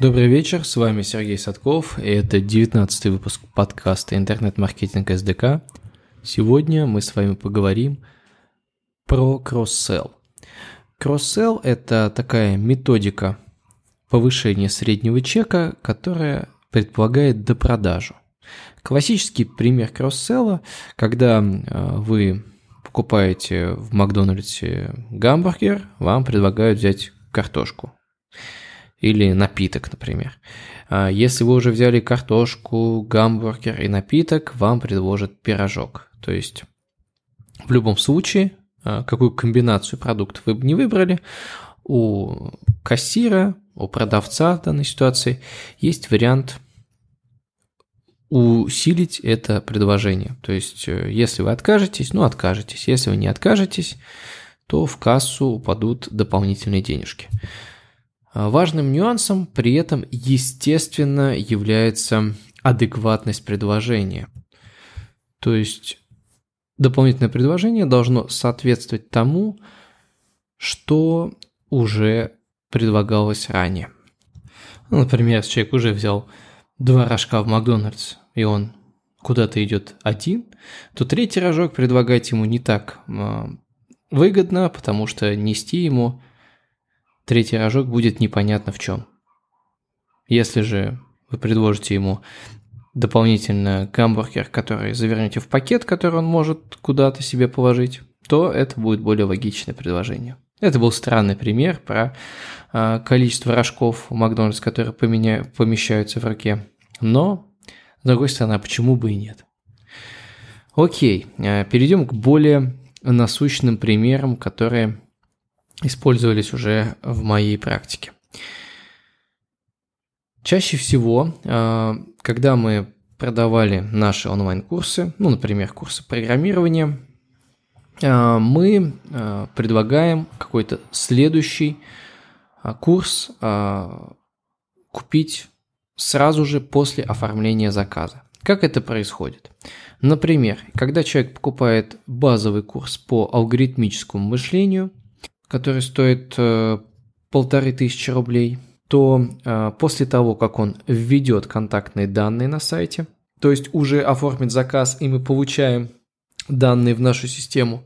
Добрый вечер, с вами Сергей Садков, и это 19 выпуск подкаста «Интернет-маркетинг СДК». Сегодня мы с вами поговорим про кросс-селл. Кросс-селл – это такая методика повышения среднего чека, которая предполагает допродажу. Классический пример кросс-селла, когда э, вы покупаете в Макдональдсе гамбургер, вам предлагают взять картошку или напиток, например. А если вы уже взяли картошку, гамбургер и напиток, вам предложат пирожок. То есть в любом случае, а, какую комбинацию продуктов вы бы не выбрали, у кассира, у продавца в данной ситуации есть вариант усилить это предложение. То есть, э, если вы откажетесь, ну откажетесь. Если вы не откажетесь, то в кассу упадут дополнительные денежки. А, важным нюансом при этом, естественно, является адекватность предложения. То есть дополнительное предложение должно соответствовать тому, что уже предлагалось ранее. Ну, например, если человек уже взял два рожка в Макдональдс, и он куда-то идет один, то третий рожок предлагать ему не так а, выгодно, потому что нести ему третий рожок будет непонятно в чем. Если же вы предложите ему дополнительно гамбургер, который завернете в пакет, который он может куда-то себе положить, то это будет более логичное предложение. Это был странный пример про э, количество рожков в Макдональдс, которые поменя... помещаются в руке. Но, с другой стороны, а почему бы и нет? Окей, э, перейдем к более насущным примерам, которые использовались уже в моей практике. Чаще всего, а, когда мы продавали наши онлайн-курсы, ну, например, курсы программирования, а, мы а, предлагаем какой-то следующий курс купить сразу же после оформления заказа. Как это происходит? Например, когда человек покупает базовый курс по алгоритмическому мышлению, который стоит э, полторы тысячи рублей, то э, после того, как он введет контактные данные на сайте, то есть уже оформит заказ, и мы получаем данные в нашу систему,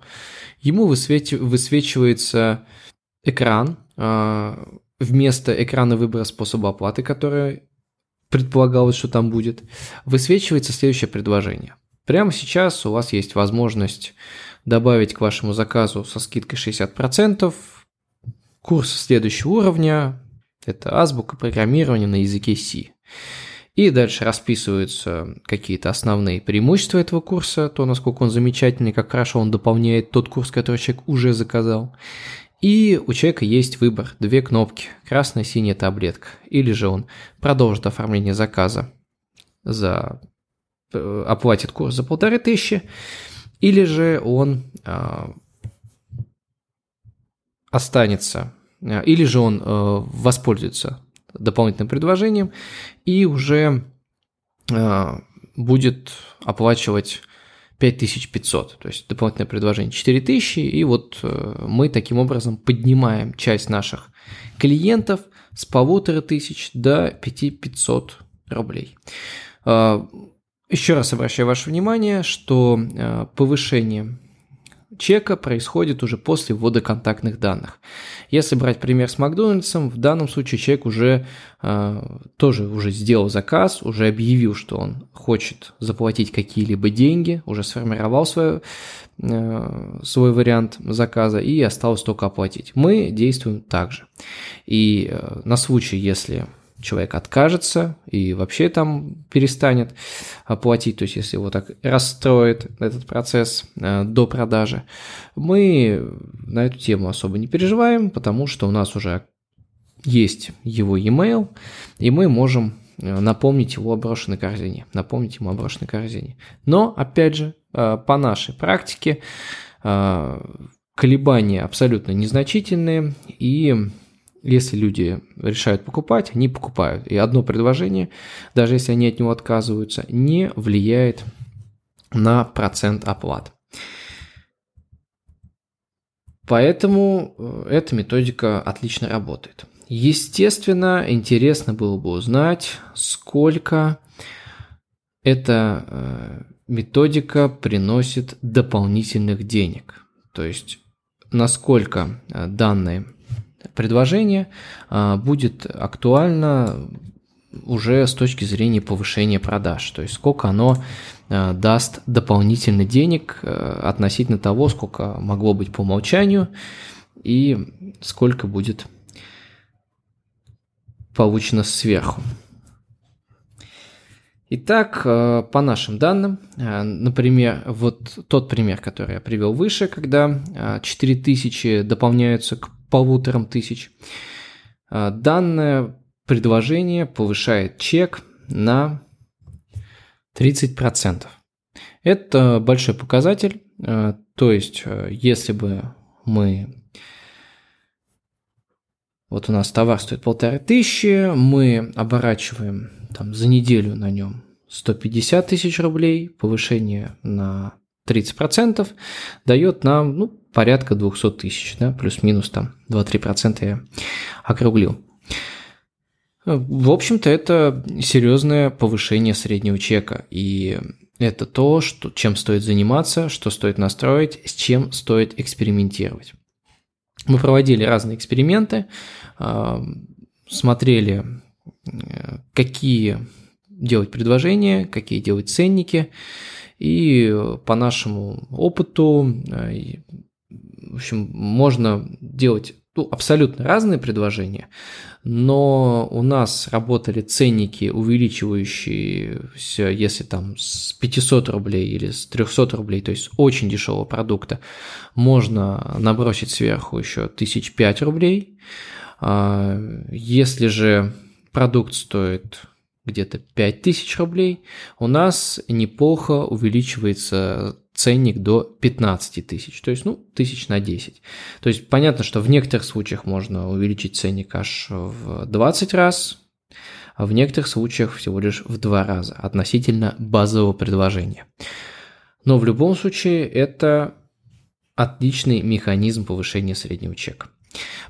ему высвечивается экран, э, вместо экрана выбора способа оплаты, который предполагалось, что там будет, высвечивается следующее предложение. Прямо сейчас у вас есть возможность добавить к вашему заказу со скидкой 60%. Курс следующего уровня – это азбука программирования на языке C. И дальше расписываются какие-то основные преимущества этого курса, то, насколько он замечательный, как хорошо он дополняет тот курс, который человек уже заказал. И у человека есть выбор, две кнопки, красная, синяя таблетка. Или же он продолжит оформление заказа за э, оплатит курс за полторы тысячи, или же он а, останется, а, или же он а, воспользуется дополнительным предложением и уже будет оплачивать 5500, то есть дополнительное предложение 4000, и вот мы таким образом поднимаем часть наших клиентов с полутора тысяч до 5500 рублей. Еще раз обращаю ваше внимание, что э, повышение чека происходит уже после ввода контактных данных. Если брать пример с Макдональдсом, в данном случае человек уже э, тоже уже сделал заказ, уже объявил, что он хочет заплатить какие-либо деньги, уже сформировал свой, э, свой вариант заказа и осталось только оплатить. Мы действуем так же. И э, на случай, если человек откажется и вообще там перестанет платить, то есть если его так расстроит этот процесс э, до продажи, мы на эту тему особо не переживаем, потому что у нас уже есть его e-mail, и мы можем э, напомнить его о брошенной корзине, напомнить ему о брошенной корзине. Но, опять же, по нашей практике колебания абсолютно незначительные, и если люди решают покупать, они покупают. И одно предложение, даже если они от него отказываются, не влияет на процент оплат. Поэтому э, эта методика отлично работает. Естественно, интересно было бы узнать, сколько эта э, методика приносит дополнительных денег. То есть, насколько э, данное предложение э, будет актуально уже с точки зрения повышения продаж. То есть, сколько оно даст дополнительно денег относительно того, сколько могло быть по умолчанию и сколько будет получено сверху. Итак, э, по нашим данным, э, например, вот тот пример, который я привел выше, когда 4000 э, дополняются к полуторам тысяч, данное предложение повышает чек на 30%. Это большой показатель, то есть если бы мы вот у нас товар стоит полторы тысячи, мы оборачиваем там за неделю на нем 150 тысяч рублей, повышение на 30% дает нам ну, порядка 200 тысяч, да, плюс-минус там 2-3% я округлил. В общем-то, это серьезное повышение среднего чека, и это то, что, чем стоит заниматься, что стоит настроить, с чем стоит экспериментировать. Мы проводили разные эксперименты, а, смотрели, э, какие делать предложения, какие делать ценники, и по нашему опыту, э, в общем, можно делать ну, абсолютно разные предложения, но у нас работали ценники, увеличивающиеся, если там с 500 рублей или с 300 рублей, то есть очень дешевого продукта, можно набросить сверху еще 1005 рублей. А, если же продукт стоит где-то 5000 рублей, у нас неплохо увеличивается ценник до 15 тысяч, то есть, ну, тысяч на 10. То есть, понятно, что в некоторых случаях можно увеличить ценник аж в 20 раз, а в некоторых случаях всего лишь в 2 раза относительно базового предложения. Но в любом случае это отличный механизм повышения среднего чека.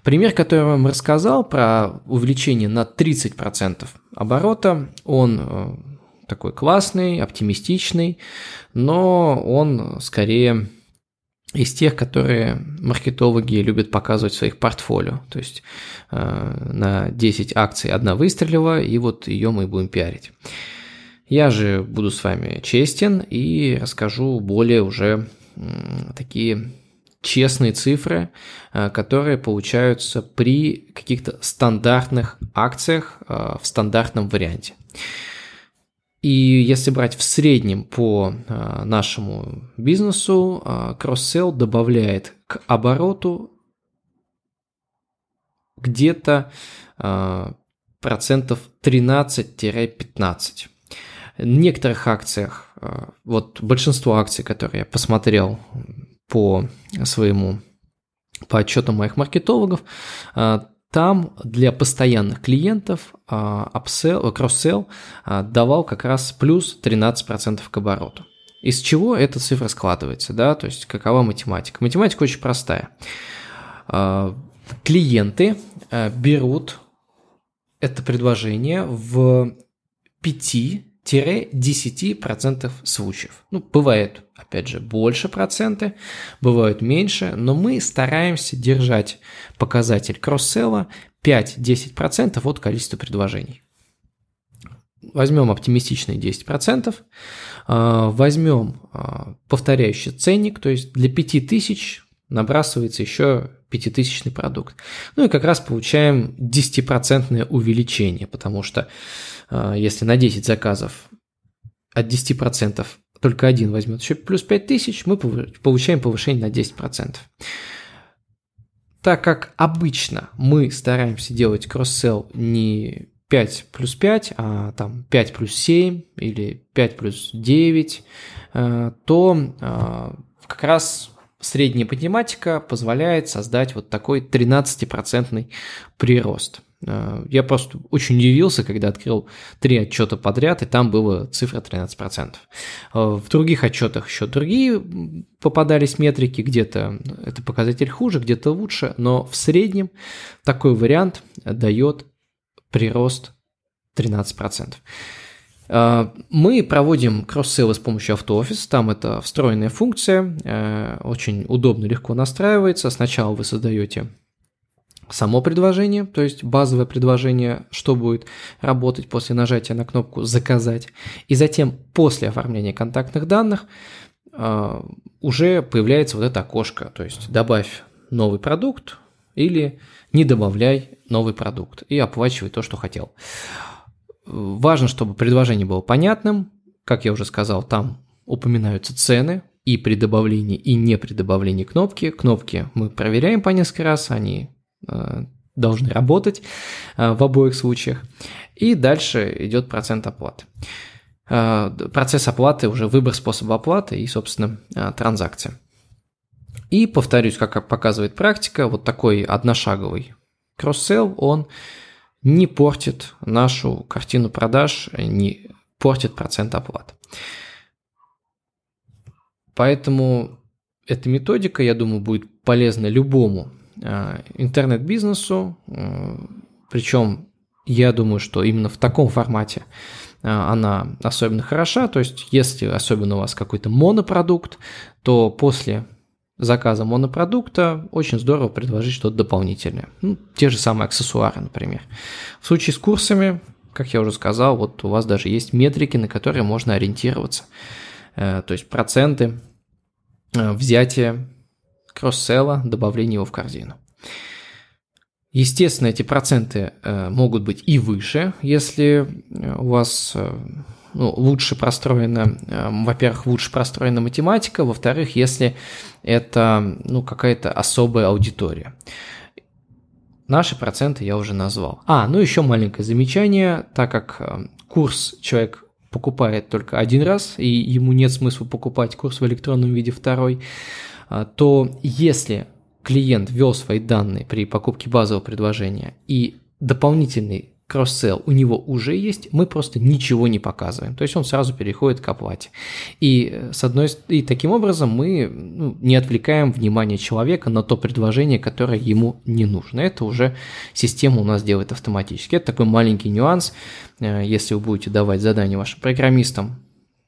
Пример, который я вам рассказал про увеличение на 30% оборота, он э, такой классный, оптимистичный, но он скорее из тех, которые маркетологи любят показывать в своих портфолио. То есть э, на 10 акций одна выстрелила, и вот ее мы будем пиарить. Я же буду с вами честен и расскажу более уже э, такие честные цифры, э, которые получаются при каких-то стандартных акциях э, в стандартном варианте. И если брать в среднем по э, нашему бизнесу, кросс-селл добавляет к обороту где-то процентов 13-15. В некоторых акциях, вот большинство акций, которые я посмотрел по своему, по отчетам моих маркетологов, а, там для постоянных клиентов а, upsell, кросс-селл а, давал как раз плюс 13% к обороту. Из чего эта цифра складывается, да, то есть какова математика? Математика очень простая. Клиенты берут это предложение в 5 10% случаев. Ну, бывает, опять же, больше проценты, бывают меньше, но мы стараемся держать показатель кросс-селла 5-10% от количества предложений. Возьмем оптимистичные 10%, а, возьмем а, повторяющий ценник, то есть для 5000 набрасывается еще пятитысячный продукт. Ну и как раз получаем 10% увеличение, потому что а, если на 10 заказов от 10% только один возьмет еще плюс 5000, мы получаем повышение на 10%. Так как обычно мы стараемся делать кросс-селл не 5 плюс 5, а там 5 плюс 7 или 5 плюс 9, а, то а, как раз средняя математика позволяет создать вот такой 13% прирост. Э, я просто очень удивился, когда открыл три отчета подряд, и там была цифра 13%. Э, в других отчетах еще другие попадались метрики, где-то это показатель хуже, где-то лучше, но в среднем такой вариант дает прирост 13%. Э, мы проводим кросс-селлы с помощью автоофис, там это встроенная функция, очень удобно, легко настраивается. Сначала вы создаете само предложение, то есть базовое предложение, что будет работать после нажатия на кнопку «Заказать», и затем после оформления контактных данных э, уже появляется вот это окошко, то есть добавь новый продукт или не добавляй новый продукт и оплачивай то, что хотел. Важно, чтобы предложение было понятным, как я уже сказал, там упоминаются цены, и при добавлении, и не при добавлении кнопки. Кнопки мы проверяем по несколько раз, они Э, должны работать э, в обоих случаях. И дальше идет процент оплаты. Э, процесс оплаты, уже выбор способа оплаты и, собственно, транзакция. И повторюсь, как показывает практика, вот такой одношаговый кросс-селл, он не портит нашу картину продаж, не портит процент оплаты. Поэтому эта методика, я думаю, будет полезна любому Э, интернет-бизнесу, э, причем я думаю, что именно в таком формате э, она особенно хороша, то есть если особенно у вас какой-то монопродукт, то после заказа монопродукта очень здорово предложить что-то дополнительное. Ну, те же самые аксессуары, например. В случае с курсами, как я уже сказал, вот у вас даже есть метрики, на которые можно ориентироваться. То есть проценты взятия кросс-селла, добавление его в корзину. Естественно, эти проценты э, могут быть и выше, если э, у вас э, ну, лучше простроена, во-первых, лучше простроена математика, во-вторых, если это ну, какая-то особая аудитория. Наши проценты я уже назвал. А, ну еще маленькое замечание, так как курс человек покупает только один раз, и ему нет смысла покупать курс в электронном виде второй, а, то если клиент ввел свои данные при покупке базового предложения и дополнительный кросс-селл у него уже есть, мы просто ничего не показываем. То есть он сразу переходит к оплате. И, э, с одной, и таким образом мы ну, не отвлекаем внимание человека на то предложение, которое ему не нужно. Это уже система у нас делает автоматически. Это такой маленький нюанс. Э, если вы будете давать задание вашим программистам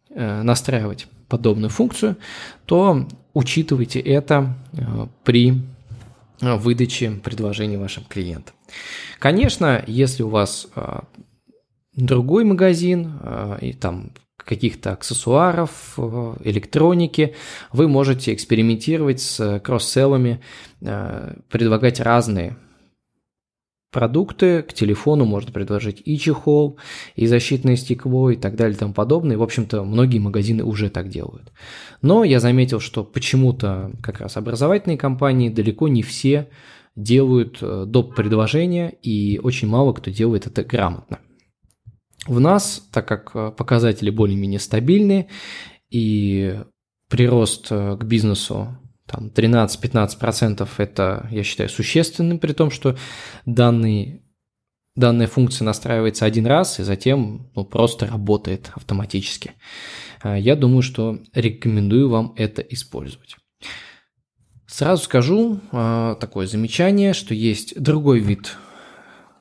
э, настраивать подобную функцию, то учитывайте это при э, выдаче предложений вашим клиентам. Конечно, если у вас э, другой магазин и там каких-то аксессуаров, электроники, вы можете экспериментировать с кросс-селлами, предлагать разные продукты, к телефону можно предложить и чехол, и защитное стекло, и так далее и тому подобное. В общем-то, многие магазины уже так делают. Но я заметил, что почему-то как раз образовательные компании далеко не все делают э, доп. предложения, и очень мало кто делает это грамотно. В нас, так как э, показатели более-менее стабильные, и прирост э, к бизнесу там 13-15% это, я считаю, существенным, при том, что данный, данная функция настраивается один раз и затем ну, просто работает автоматически. А, я думаю, что рекомендую вам это использовать. Сразу скажу а, такое замечание, что есть другой вид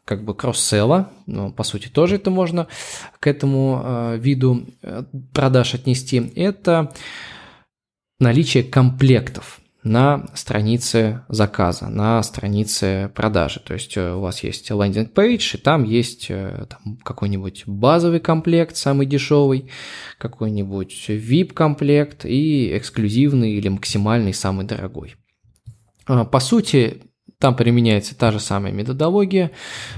как бы кросс-селла, но по сути тоже это можно к этому а, виду э, продаж отнести. Это наличие комплектов на странице заказа, на странице продажи. То есть э, у вас есть лендинг-пейдж, и там есть э, какой-нибудь базовый комплект, самый дешевый, какой-нибудь VIP-комплект и эксклюзивный или максимальный, самый дорогой. А, по сути, там применяется та же самая методология,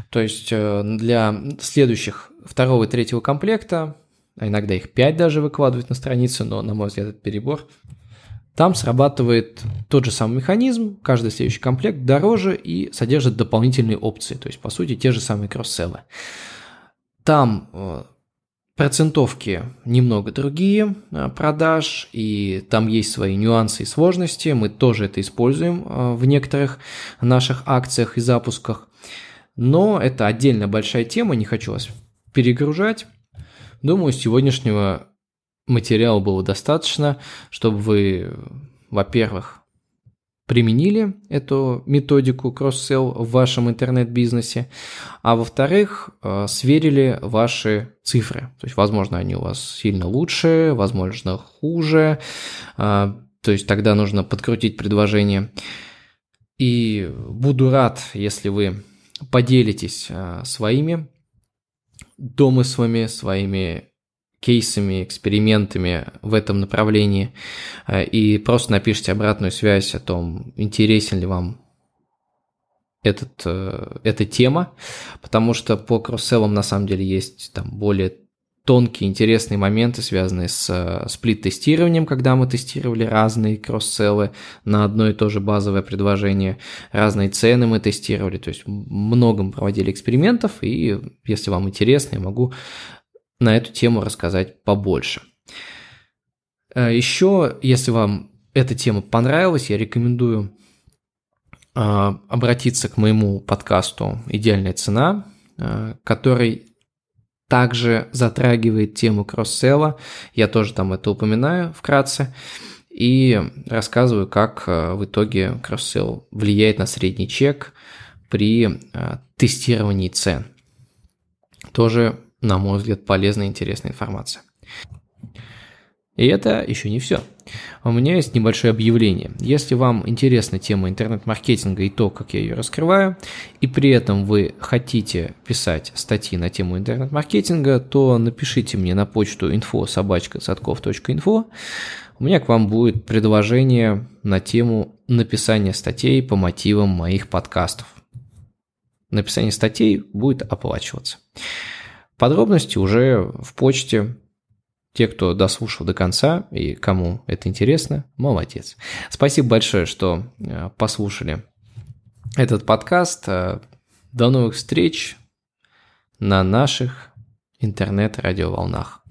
то есть э, для следующих второго и третьего комплекта, а иногда их пять даже выкладывают на страницу, но, на мой взгляд, это перебор, там срабатывает тот же самый механизм, каждый следующий комплект дороже и содержит дополнительные опции, то есть, по сути, те же самые кросс-селлы. Там э, процентовки немного другие э, продаж, и там есть свои нюансы и сложности, мы тоже это используем э, в некоторых наших акциях и запусках. Но это отдельно большая тема, не хочу вас перегружать. Думаю, сегодняшнего материала было достаточно, чтобы вы, во-первых, применили эту методику кросс-селл в вашем интернет-бизнесе, а во-вторых, э, сверили ваши цифры. То есть, возможно, они у вас сильно лучше, возможно, хуже, э, то есть тогда нужно подкрутить предложение. И буду рад, если вы поделитесь э, своими домыслами, своими кейсами, экспериментами в этом направлении э, и просто напишите обратную связь о том, интересен ли вам этот, э, эта тема, потому что по кросселлам на самом деле есть там более тонкие, интересные моменты, связанные с э, сплит-тестированием, когда мы тестировали разные кросс-селлы на одно и то же базовое предложение, разные цены мы тестировали, то есть многом проводили экспериментов, и если вам интересно, я могу на эту тему рассказать побольше. Э, Еще, если вам эта тема понравилась, я рекомендую э, обратиться к моему подкасту «Идеальная цена», э, который также затрагивает тему кросс-селла. Я тоже там это упоминаю вкратце. И рассказываю, как в итоге кросс-селл влияет на средний чек при тестировании цен. Тоже на мой взгляд, полезная и интересная информация. И это еще не все. У меня есть небольшое объявление. Если вам интересна тема интернет-маркетинга и то, как я ее раскрываю, и при этом вы хотите писать статьи на тему интернет-маркетинга, то напишите мне на почту info собачка У меня к вам будет предложение на тему написания статей по мотивам моих подкастов. Написание статей будет оплачиваться. Подробности уже в почте. Те, кто дослушал до конца и кому это интересно, молодец. Спасибо большое, что э, послушали этот подкаст. Э, до новых встреч на наших интернет-радиоволнах.